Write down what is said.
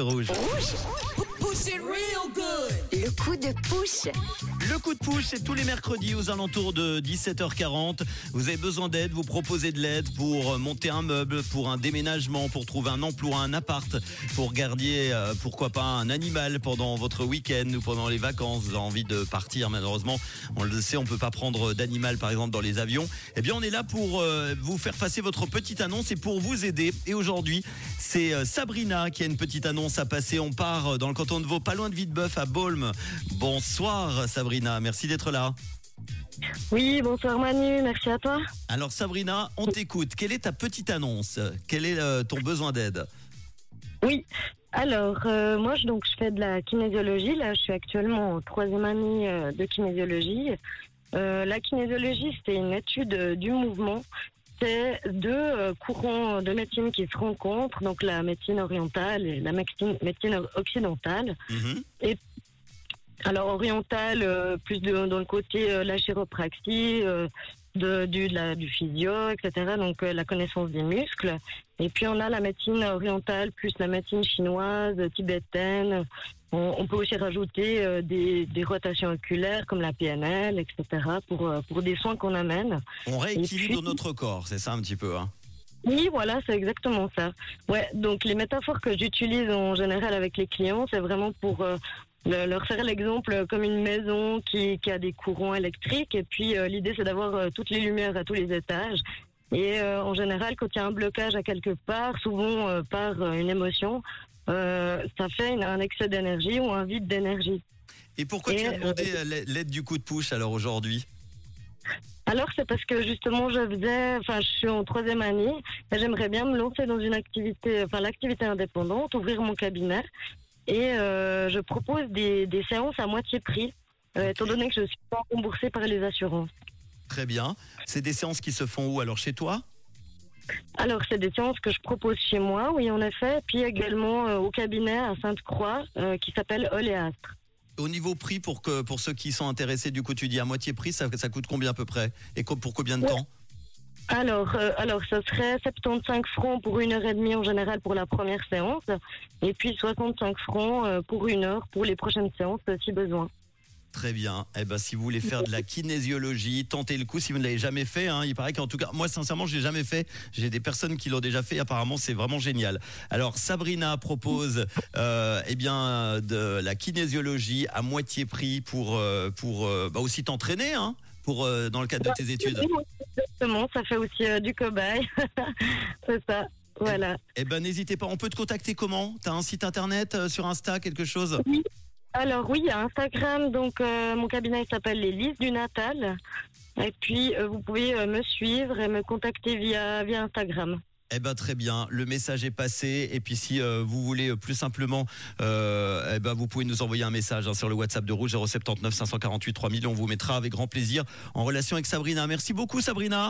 Rouge. Le coup de pouce. Le coup de pouce, c'est tous les mercredis aux alentours de 17h40. Vous avez besoin d'aide, vous proposez de l'aide pour monter un meuble, pour un déménagement, pour trouver un emploi, un appart, pour garder, euh, pourquoi pas, un animal pendant votre week-end ou pendant les vacances. Vous avez envie de partir, malheureusement, on le sait, on peut pas prendre d'animal, par exemple, dans les avions. Eh bien, on est là pour euh, vous faire passer votre petite annonce et pour vous aider. Et aujourd'hui, c'est euh, Sabrina qui a une petite annonce à passer. On part dans le canton de Vaud, pas loin de Vitebeuf, à Baulme. Bonsoir, Sabrina. Merci d'être là. Oui, bonsoir Manu, merci à toi. Alors Sabrina, on t'écoute. Quelle est ta petite annonce? Quel est euh, ton besoin d'aide? Oui, alors euh, moi je, donc, je fais de la kinésiologie, là je suis actuellement en troisième année euh, de kinésiologie. La kinésiologie c'est une étude du mouvement. C'est deux euh, courants de médecine qui se rencontrent, donc la médecine orientale et la médecine, médecine occidentale. Mhm. Alors orientale, euh, plus de, dans le côté euh, la chiropraxie, de, du, de la, du physio, etc. Donc euh, la connaissance des muscles. Et puis on a la médecine orientale plus la médecine chinoise, tibétaine. On, on peut aussi rajouter euh, des, des rotations oculaires comme la PNL, etc. pour euh, pour des soins qu'on amène. On rééquilibre puis- notre corps, c'est ça un petit peu. Hein Oui, voilà, c'est exactement ça. Ouais, donc les métaphores que j'utilise en général avec les clients, c'est vraiment pour euh, le- leur faire l'exemple comme une maison qui, qui a des courants électriques. Et puis euh, l'idée, c'est d'avoir euh, toutes les lumières à tous les étages. Et euh, en général, quand il y a un blocage à quelque part, souvent par une émotion, ça fait un excès d'énergie ou un vide d'énergie. Et pourquoi tu as demandé l'aide du coup de push alors aujourd'hui? Alors c'est parce que justement je faisais, enfin je suis en troisième année et j'aimerais bien me lancer dans une activité, enfin l'activité indépendante, ouvrir mon cabinet et euh, je propose des, des séances à moitié prix, euh, étant donné que je suis pas remboursée par les assurances. Très bien. C'est des séances qui se font où alors chez toi? Alors c'est des séances que je propose chez moi, oui en effet, puis également euh, au cabinet à Sainte-Croix qui s'appelle Oléastre. Au niveau prix, pour, que, pour ceux qui sont intéressés, du coup, tu dis à moitié prix, ça, ça coûte combien à peu près? Et pour combien de Ouais. temps? Alors, euh, alors, ce serait 75 francs pour une heure et demie en général pour la première séance, et puis 65 francs euh, pour une heure pour les prochaines séances euh, si besoin. Très bien. Eh ben, si vous voulez faire de la kinésiologie, tentez le coup si vous ne l'avez jamais fait. Hein. Il paraît qu'en tout cas, moi, sincèrement, je l'ai jamais fait. J'ai des personnes qui l'ont déjà fait. Apparemment, c'est vraiment génial. Alors, Sabrina propose, eh bien, de la kinésiologie à moitié prix pour, pour bah, aussi t'entraîner, hein, pour euh, dans le cadre de tes études. Oui, Exactement, ça fait aussi euh, du cobaye. C'est ça, voilà. Eh ben, n'hésitez pas. On peut te contacter comment? T'as un site internet euh, sur Insta, quelque chose? Alors oui, il y a Instagram, donc mon cabinet s'appelle Les Lys du Natal. Et puis, vous pouvez me suivre et me contacter via, via Instagram. Eh ben très bien, le message est passé. Et puis si euh, vous voulez euh, plus simplement, euh, eh ben vous pouvez nous envoyer un message hein, sur le WhatsApp de Rouge 079 548 3000. On vous mettra avec grand plaisir en relation avec Sabrina. Merci beaucoup Sabrina.